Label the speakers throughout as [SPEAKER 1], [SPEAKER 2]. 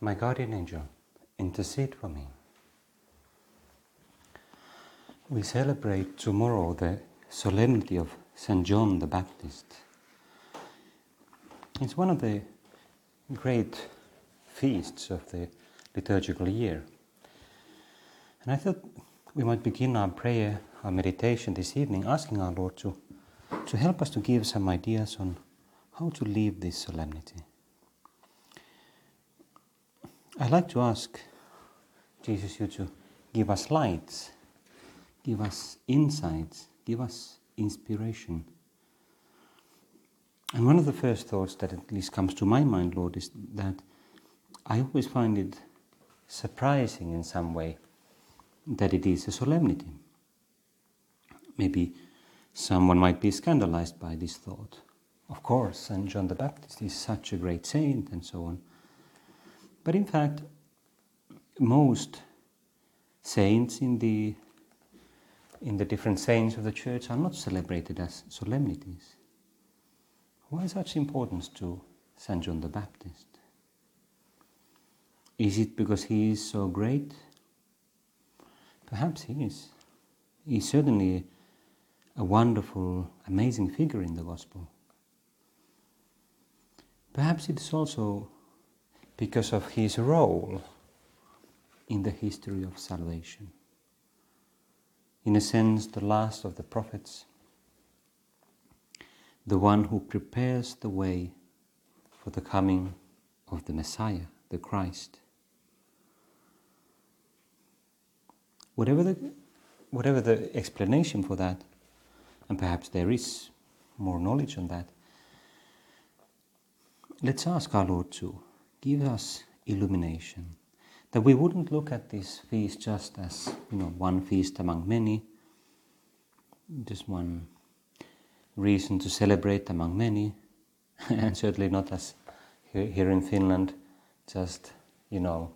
[SPEAKER 1] my guardian angel, intercede for me. We celebrate tomorrow the solemnity of St. John the Baptist. It's one of the great feasts of the liturgical year. And I thought we might begin our prayer, our meditation this evening, asking our Lord to, to help us to give some ideas on how to live this solemnity. I'd like to ask Jesus you to give us light, give us insights, give us inspiration. And one of the first thoughts that at least comes to my mind, Lord, is that I always find it surprising in some way that it is a solemnity. Maybe someone might be scandalized by this thought. Of course, St. John the Baptist is such a great saint and so on. But in fact, most saints in the in the different saints of the church are not celebrated as solemnities. Why such importance to St. John the Baptist? Is it because he is so great? Perhaps he is. He's certainly a wonderful, amazing figure in the Gospel. Perhaps it is also because of his role in the history of salvation. In a sense, the last of the prophets, the one who prepares the way for the coming of the Messiah, the Christ. Whatever the, whatever the explanation for that, and perhaps there is more knowledge on that, let's ask our Lord to give us illumination. That we wouldn't look at this feast just as, you know, one feast among many, just one reason to celebrate among many, and certainly not as here in Finland, just, you know,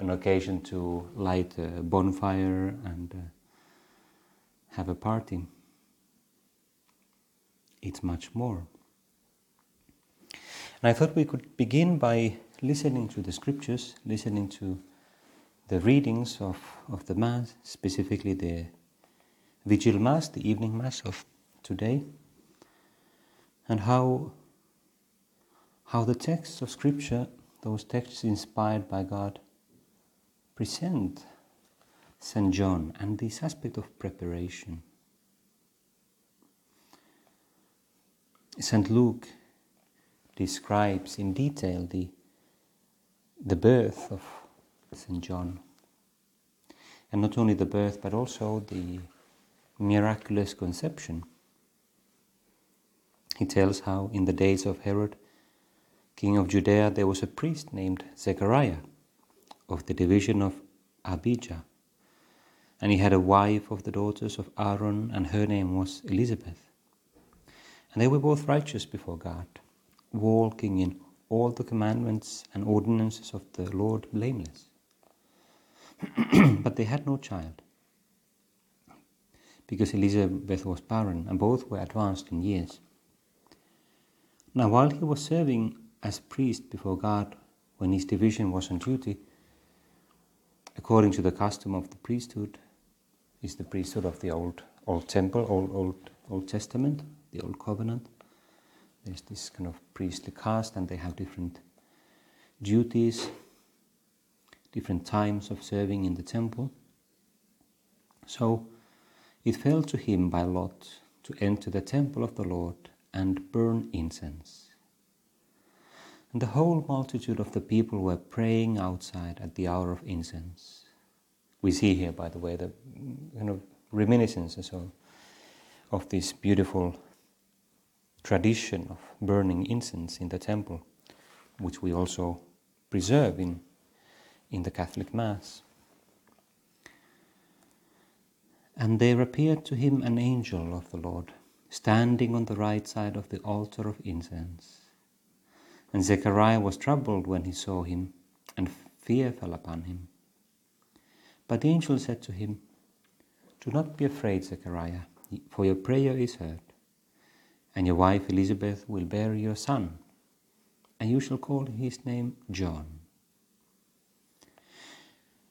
[SPEAKER 1] an occasion to light a bonfire and uh, have a party. It's much more. And I thought we could begin by listening to the scriptures, listening to the readings of, of the Mass, specifically the Vigil Mass, the evening Mass of today, and how, how the texts of Scripture, those texts inspired by God, present St. John and this aspect of preparation. St. Luke describes in detail the, the birth of St. John. And not only the birth, but also the miraculous conception. He tells how in the days of Herod, king of Judea, there was a priest named Zechariah of the division of Abijah. And he had a wife of the daughters of Aaron, and her name was Elizabeth. And they were both righteous before God walking in all the commandments and ordinances of the Lord blameless. but they had no child, because Elizabeth was barren, and both were advanced in years. Now, while he was serving as priest before God, when his division was on duty, according to the custom of the priesthood, is the priesthood of the old old temple, old old Old Testament, the old covenant there's this kind of priestly caste, and they have different duties, different times of serving in the temple. So it fell to him by lot to enter the temple of the Lord and burn incense. And the whole multitude of the people were praying outside at the hour of incense. We see here, by the way, the kind of reminiscences of, of this beautiful tradition of burning incense in the temple, which we also preserve in in the Catholic Mass. And there appeared to him an angel of the Lord, standing on the right side of the altar of incense. And Zechariah was troubled when he saw him, and fear fell upon him. But the angel said to him, Do not be afraid, Zechariah, for your prayer is heard, and your wife Elizabeth will bear you a son, and you shall call his name John.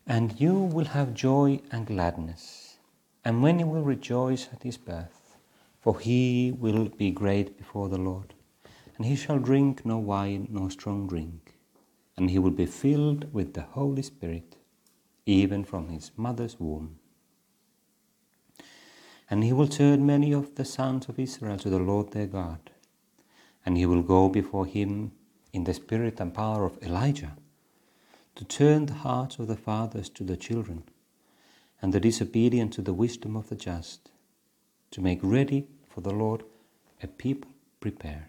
[SPEAKER 1] And you will have joy and gladness, and many will rejoice at his birth, for he will be great before the Lord, and he shall drink no wine nor strong drink, and he will be filled with the Holy Spirit, even from his mother's womb. And he will turn many of the sons of Israel to the Lord their God, and he will go before him in the spirit and power of Elijah to turn the hearts of the fathers to the children, and the disobedient to the wisdom of the just, to make ready for the Lord a people prepared.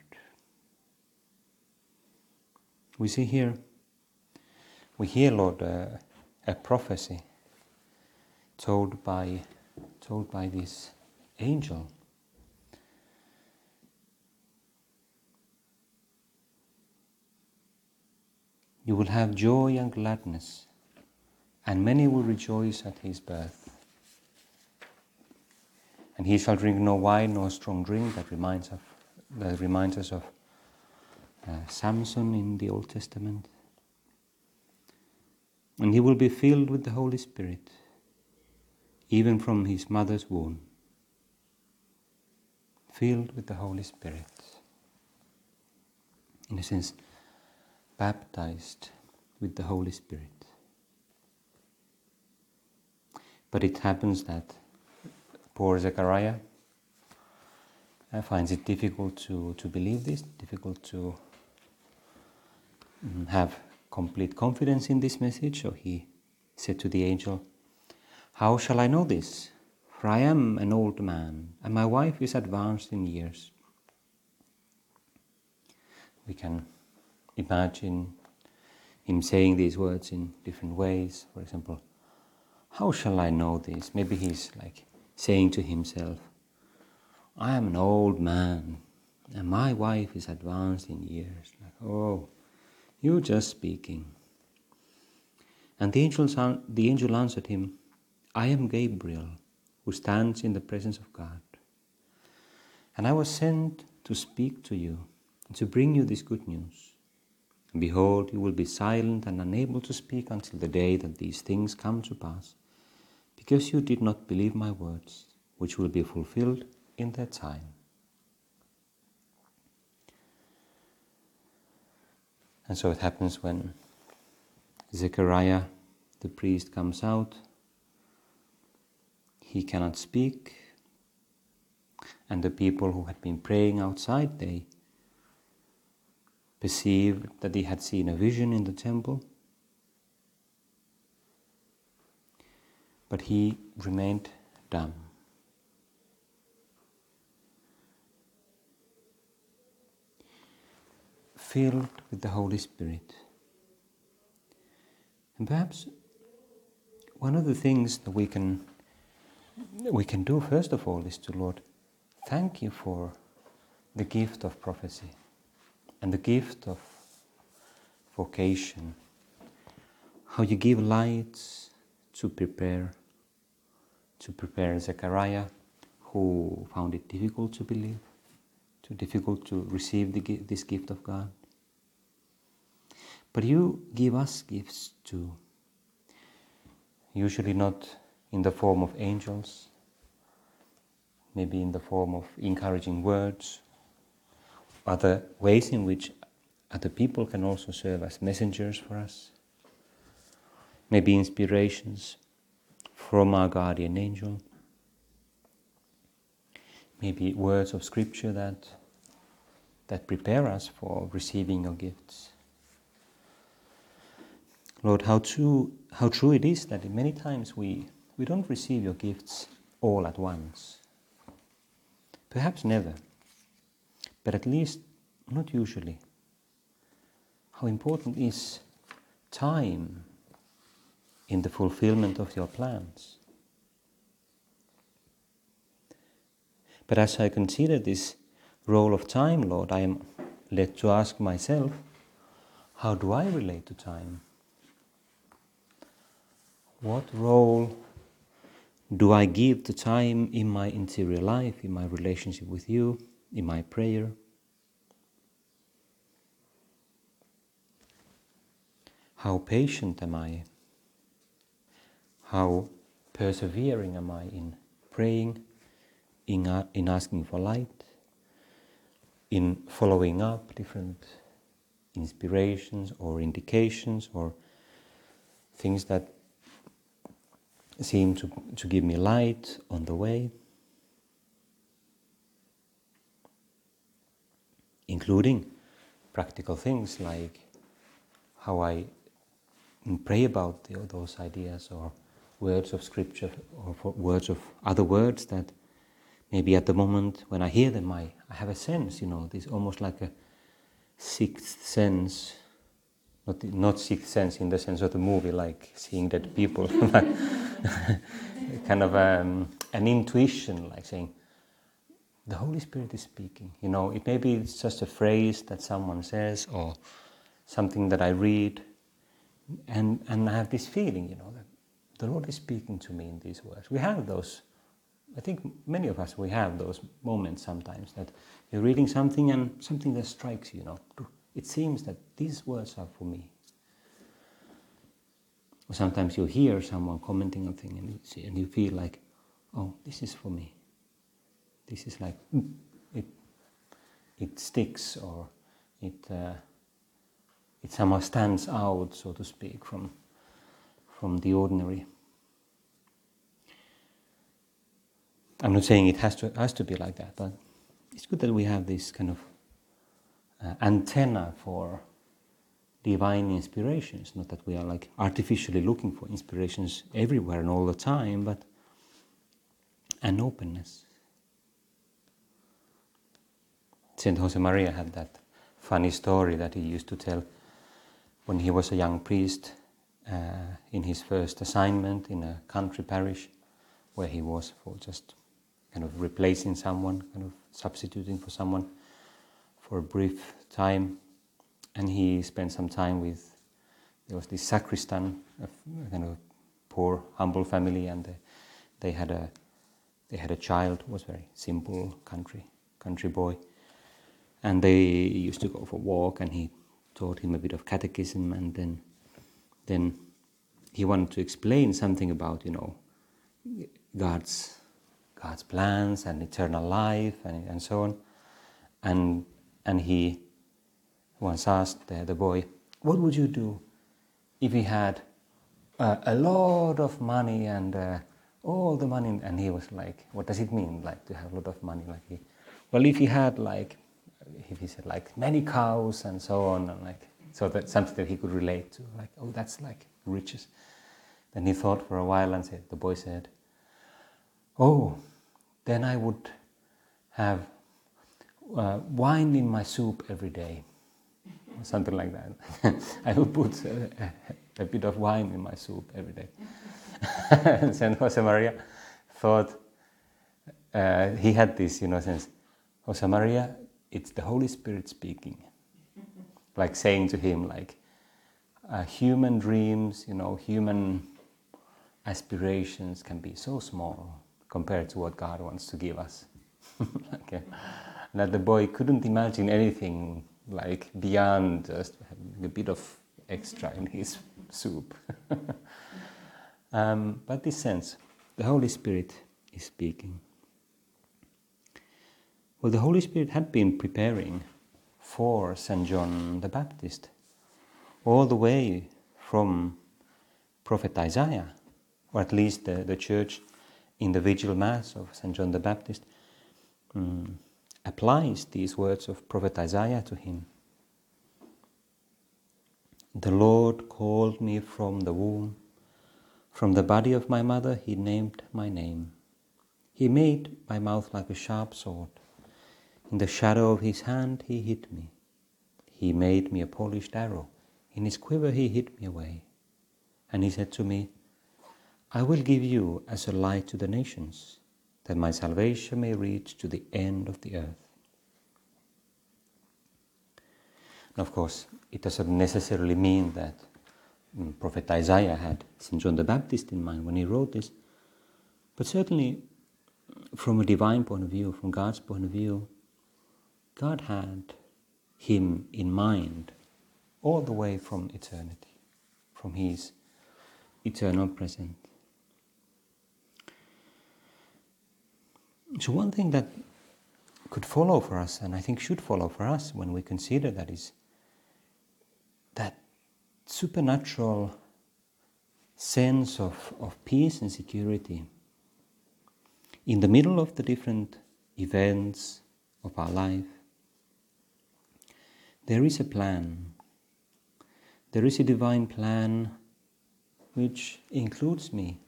[SPEAKER 1] We see here, we hear, Lord, uh, a prophecy told by, told by this angel. You will have joy and gladness, and many will rejoice at his birth. And he shall drink no wine nor strong drink. That reminds of that reminds us of uh, Samson in the Old Testament. And he will be filled with the Holy Spirit, even from his mother's womb. Filled with the Holy Spirit. In a sense, baptized with the Holy Spirit. But it happens that poor Zechariah uh, finds it difficult to, to believe this, difficult to um, have complete confidence in this message. So he said to the angel, How shall I know this? For I am an old man, and my wife is advanced in years. We can imagine him saying these words in different ways. For example, how shall I know this? Maybe he's like saying to himself, I am an old man and my wife is advanced in years. Like, oh, you're just speaking. And the the angel answered him, I am Gabriel, who stands in the presence of God. And I was sent to speak to you and to bring you this good news. And behold, you will be silent and unable to speak until the day that these things come to pass, because you did not believe my words, which will be fulfilled in their time. And so it happens when Zechariah, the priest, comes out. He cannot speak, and the people who had been praying outside, they perceived that he had seen a vision in the temple, but he remained dumb. Filled with the Holy Spirit. And perhaps one of the things that we can we can do first of all is to Lord, thank you for the gift of prophecy and the gift of vocation, how you give light to prepare, to prepare Zechariah, who found it difficult to believe, too difficult to receive the, this gift of God. But you give us gifts too, usually not in the form of angels, maybe in the form of encouraging words other ways in which other people can also serve as messengers for us. Maybe inspirations from our guardian angel. Maybe words of scripture that, that prepare us for receiving your gifts. Lord, how true, how true it is that many times we, we don't receive your gifts all at once. Perhaps never but at least not usually. How important is time in the fulfillment of your plans. But as I consider this role of time, Lord, I am led to ask myself how do I relate to time? What role do I give the time in my interior life, in my relationship with you, in my prayer? How patient am I? How persevering am I in praying, in, in asking for light, in following up different inspirations or indications or things that seem to, to give me light on the way, including practical things like how I pray about the, those ideas or words of scripture or words of other words that maybe at the moment when I hear them I, I have a sense, you know, this almost like a sixth sense not not sixth sense in the sense of the movie, like seeing dead people, kind of um, an intuition, like saying, "The Holy Spirit is speaking." You know, it may be it's just a phrase that someone says or something that I read, and and I have this feeling, you know, that the Lord is speaking to me in these words. We have those. I think many of us we have those moments sometimes that you're reading something and something that strikes you, you know it seems that these words are for me. Or sometimes you hear someone commenting on thing and you, see, and you feel like, oh, this is for me. This is like, mm, it, it sticks or it, uh, it somehow stands out, so to speak, from, from the ordinary. I'm not saying it has to, has to be like that, but it's good that we have this kind of uh, antenna for divine inspirations. Not that we are like artificially looking for inspirations everywhere and all the time, but an openness. Saint Josemaria had that funny story that he used to tell when he was a young priest uh, in his first assignment in a country parish where he was for just kind of replacing someone, kind of substituting for someone for a brief time, and he spent some time with. There was this sacristan, a kind of poor, humble family, and they, they had a they had a child who was very simple country country boy, and they used to go for a walk, and he taught him a bit of catechism, and then then he wanted to explain something about you know God's God's plans and eternal life and, and so on, and and he once asked the, the boy, What would you do if he had uh, a lot of money and uh, all the money? And he was like, What does it mean, like to have a lot of money? Like he, well, if he had like, if he said like many cows and so on, and like, so that's something that he could relate to, like, oh, that's like riches. Then he thought for a while and said, the boy said, Oh, then I would have uh, wine in my soup every day, something like that. I would put a, a, bit of wine in my soup every day. and Saint Josemaria thought uh, he had this, you know, sense. Josemaria, it's the Holy Spirit speaking, like saying to him, like, uh, human dreams, you know, human aspirations can be so small compared to what God wants to give us. okay that the boy couldn't imagine anything like beyond just having a bit of extra in his soup. um, but this sense, the Holy Spirit is speaking. Well, the Holy Spirit had been preparing for St. John the Baptist all the way from Prophet Isaiah, or at least the, the church in the vigil mass of St. John the Baptist. Mm applies these words of Prophet Isaiah to him. The Lord called me from the womb. From the body of my mother, He named my name. He made my mouth like a sharp sword. In the shadow of His hand, He hid me. He made me a polished arrow. In His quiver, He hid me away. And He said to me, I will give you as a light to the nations, that my salvation may reach to the end of the earth. And of course, it doesn't necessarily mean that mm, Prophet Isaiah had St. John the Baptist in mind when he wrote this, but certainly from a divine point of view, from God's point of view, God had him in mind all the way from eternity, from his eternal present. So, one thing that could follow for us, and I think should follow for us when we consider that, is that supernatural sense of, of peace and security in the middle of the different events of our life. There is a plan. There is a divine plan which includes me.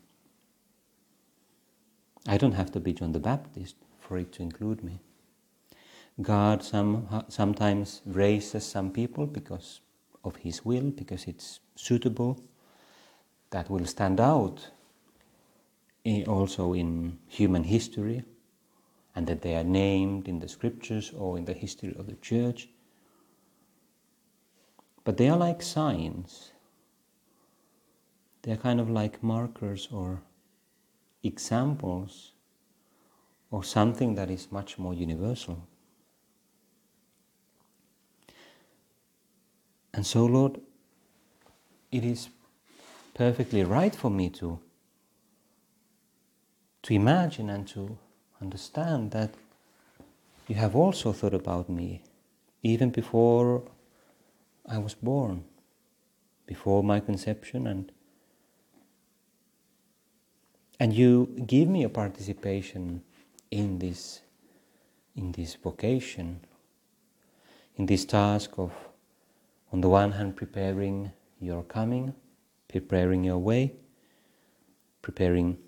[SPEAKER 1] I don't have to be John the Baptist for it to include me. God some, sometimes raises some people because of His will, because it's suitable, that will stand out also in human history, and that they are named in the scriptures or in the history of the church. But they are like signs. They are kind of like markers or examples of something that is much more universal. And so, Lord, it is perfectly right for me to, to imagine and to understand that you have also thought about me even before I was born, before my conception, and, and you give me a participation in this, in this vocation, in this task of on the one hand, preparing your coming, preparing your way, preparing,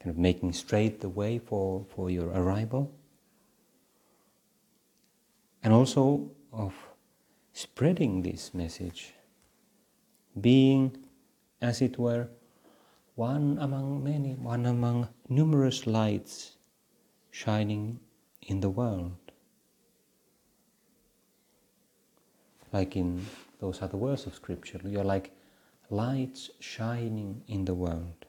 [SPEAKER 1] kind of making straight the way for, for your arrival, and also of spreading this message, being, as it were, one among many, one among numerous lights shining in the world. Like in those other words of Scripture. You are like lights shining in the world.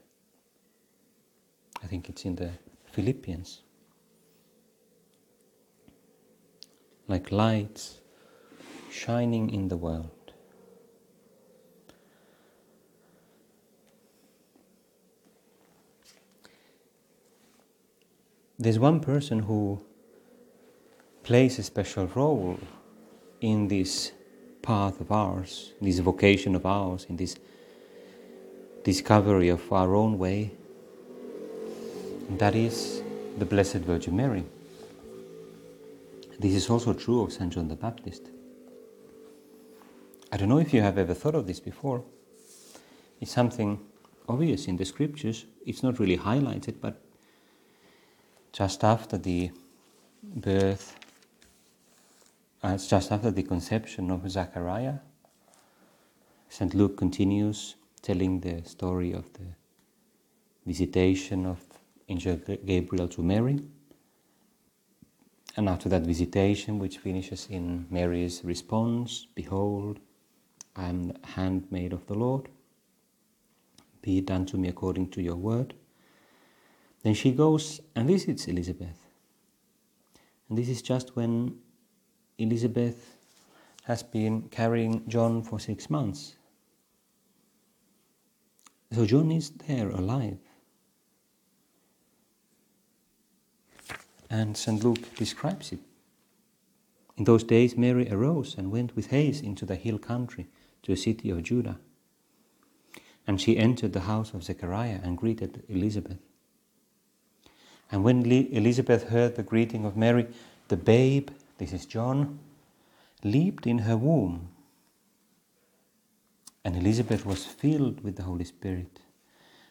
[SPEAKER 1] I think it's in the Philippians. Like lights shining in the world. There's one person who plays a special role in this path of ours, this vocation of ours, in this discovery of our own way. And that is the Blessed Virgin Mary. This is also true of St. John the Baptist. I don't know if you have ever thought of this before. It's something obvious in the scriptures. It's not really highlighted, but just after the birth uh, it's just after the conception of Zachariah. St. Luke continues telling the story of the visitation of Angel Gabriel to Mary. And after that visitation, which finishes in Mary's response Behold, I am the handmaid of the Lord. Be it done to me according to your word. Then she goes and visits Elizabeth. And this is just when Elizabeth has been carrying John for six months. So John is there alive. And St. Luke describes it. In those days, Mary arose and went with haste into the hill country to a city of Judah. And she entered the house of Zechariah and greeted Elizabeth. And when Elizabeth heard the greeting of Mary, the babe this is John, leaped in her womb. And Elizabeth was filled with the Holy Spirit,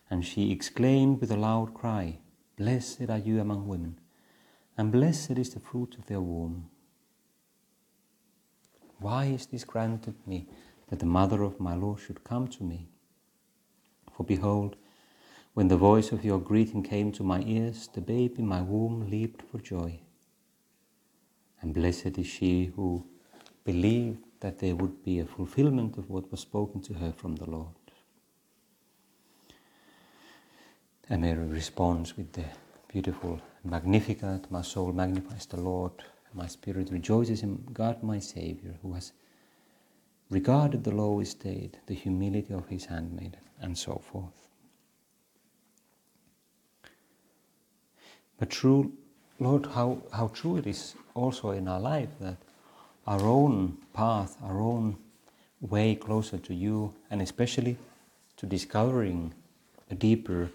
[SPEAKER 1] and she exclaimed with a loud cry, Blessed are you among women, and blessed is the fruit of their womb. Why is this granted me, that the mother of my Lord should come to me? For behold, When the voice of your greeting came to my ears, the babe in my womb leaped for joy. And blessed is she who believed that there would be a fulfillment of what was spoken to her from the Lord. And Mary responds with the beautiful Magnificat, my soul magnifies the Lord, my spirit rejoices in God my Saviour, who has regarded the low estate, the humility of his handmaiden, and so forth. But true, Lord, how, how true it is also in our life that our own path, our own way closer to you, and especially to discovering a deeper,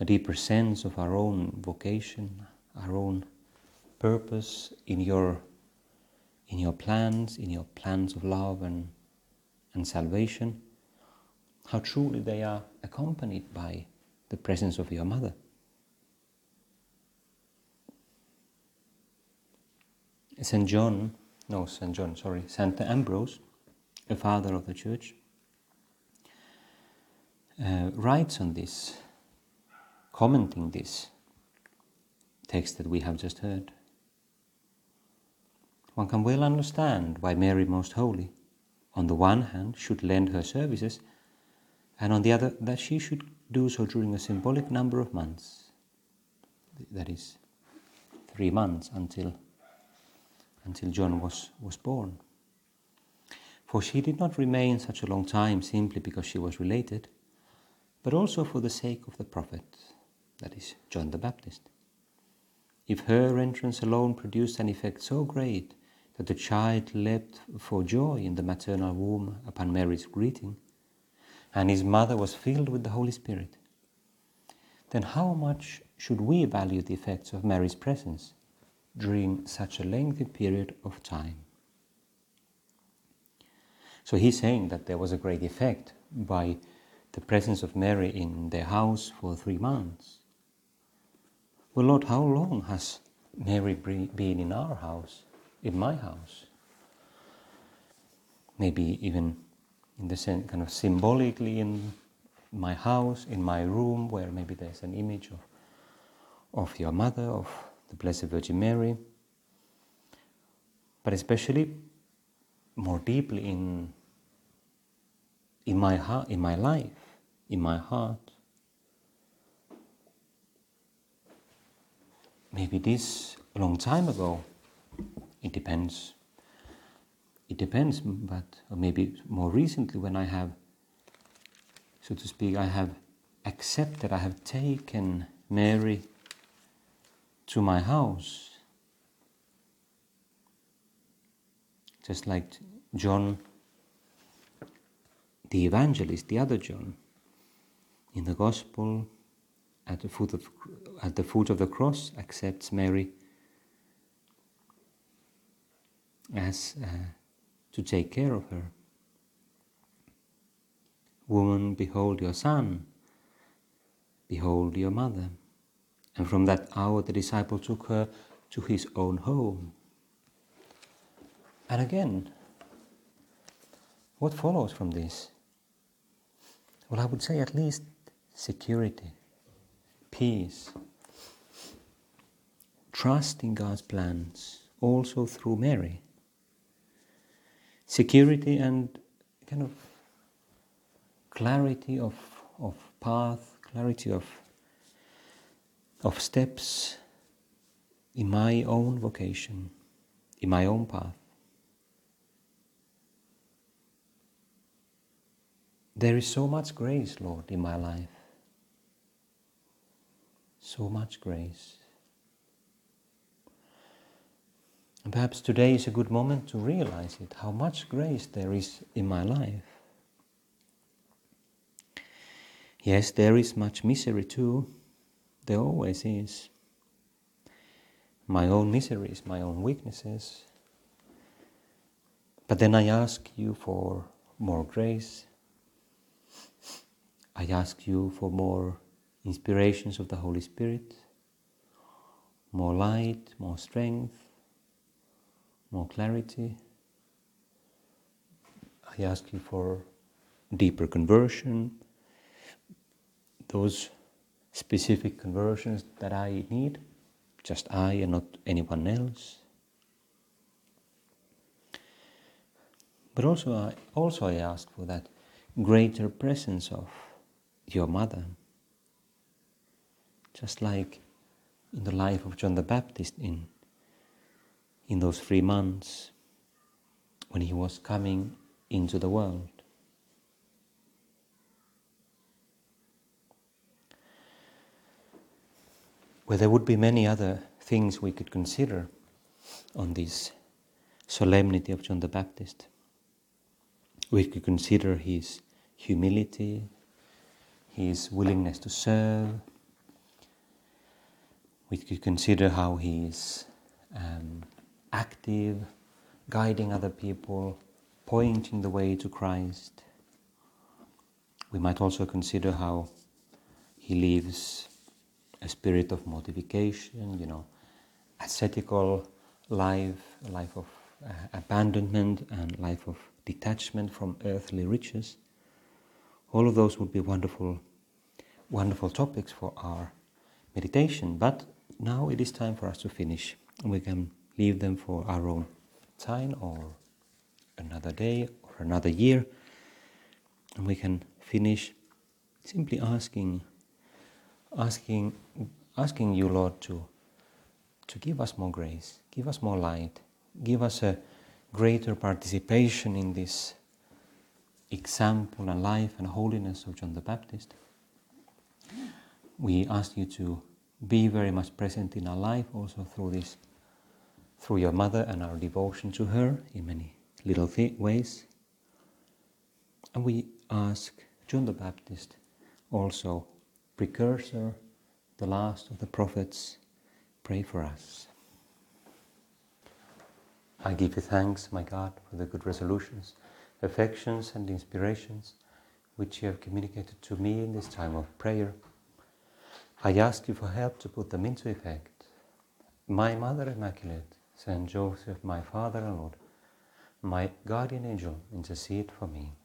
[SPEAKER 1] a deeper sense of our own vocation, our own purpose in your in your plans, in your plans of love and, and salvation, how truly they are accompanied by the presence of your mother. St. John, no, St. John, sorry, St. Ambrose, a father of the church, uh, writes on this, commenting this text that we have just heard. One can well understand why Mary Most Holy, on the one hand, should lend her services, and on the other, that she should do so during a symbolic number of months. That is, three months until until John was, was born. For she did not remain such a long time simply because she was related, but also for the sake of the prophet, that is, John the Baptist. If her entrance alone produced an effect so great that the child leapt for joy in the maternal womb upon Mary's greeting, and his mother was filled with the Holy Spirit, then how much should we value the effects of Mary's presence during such a lengthy period of time. So he's saying that there was a great effect by the presence of Mary in their house for three months. Well, Lord, how long has Mary been in our house, in my house? Maybe even in the sense, kind of symbolically in my house, in my room, where maybe there's an image of, of your mother, of the Blessed Virgin Mary, but especially more deeply in, in, my, heart, in my life, in my heart. Maybe this a long time ago, it depends. It depends, but maybe more recently when I have, so to speak, I have accepted, I have taken Mary to my house. Just like John the evangelist, the other John, in the gospel at the foot of, at the foot of the cross accepts Mary as uh, to take care of her. Woman, behold your son, behold your mother. And from that hour, the disciple took her to his own home. And again, what follows from this? Well, I would say at least security, peace, trust in God's plans, also through Mary. Security and kind of clarity of, of path, clarity of of steps in my own vocation, in my own path. There is so much grace, Lord, in my life. So much grace. And perhaps today is a good moment to realize it, how much grace there is in my life. Yes, there is much misery too, there always is. My own miseries, my own weaknesses. But then I ask you for more grace. I ask you for more inspirations of the Holy Spirit, more light, more strength, more clarity. I ask you for deeper conversion, those specific conversions that I need, just I and not anyone else. But also, I, also I ask for that greater presence of your mother. Just like in the life of John the Baptist in, in those three months when he was coming into the world. Where there would be many other things we could consider on this solemnity of John the Baptist. We could consider his humility, his willingness to serve. We could consider how he is um, active, guiding other people, pointing the way to Christ. We might also consider how he lives a spirit of mortification, you know, ascetical life, a life of uh, abandonment and life of detachment from earthly riches. All of those would be wonderful, wonderful topics for our meditation. But now it is time for us to finish. We can leave them for our own time or another day or another year. And we can finish simply asking, asking, asking you, Lord, to, to give us more grace, give us more light, give us a greater participation in this example and life and holiness of John the Baptist. We ask you to be very much present in our life also through this, through your mother and our devotion to her in many little ways. And we ask John the Baptist, also precursor, the last of the prophets, pray for us. I give you thanks, my God, for the good resolutions, affections, and inspirations which you have communicated to me in this time of prayer. I ask you for help to put them into effect. My Mother Immaculate, Saint Joseph, my Father and Lord, my guardian angel, intercede for me.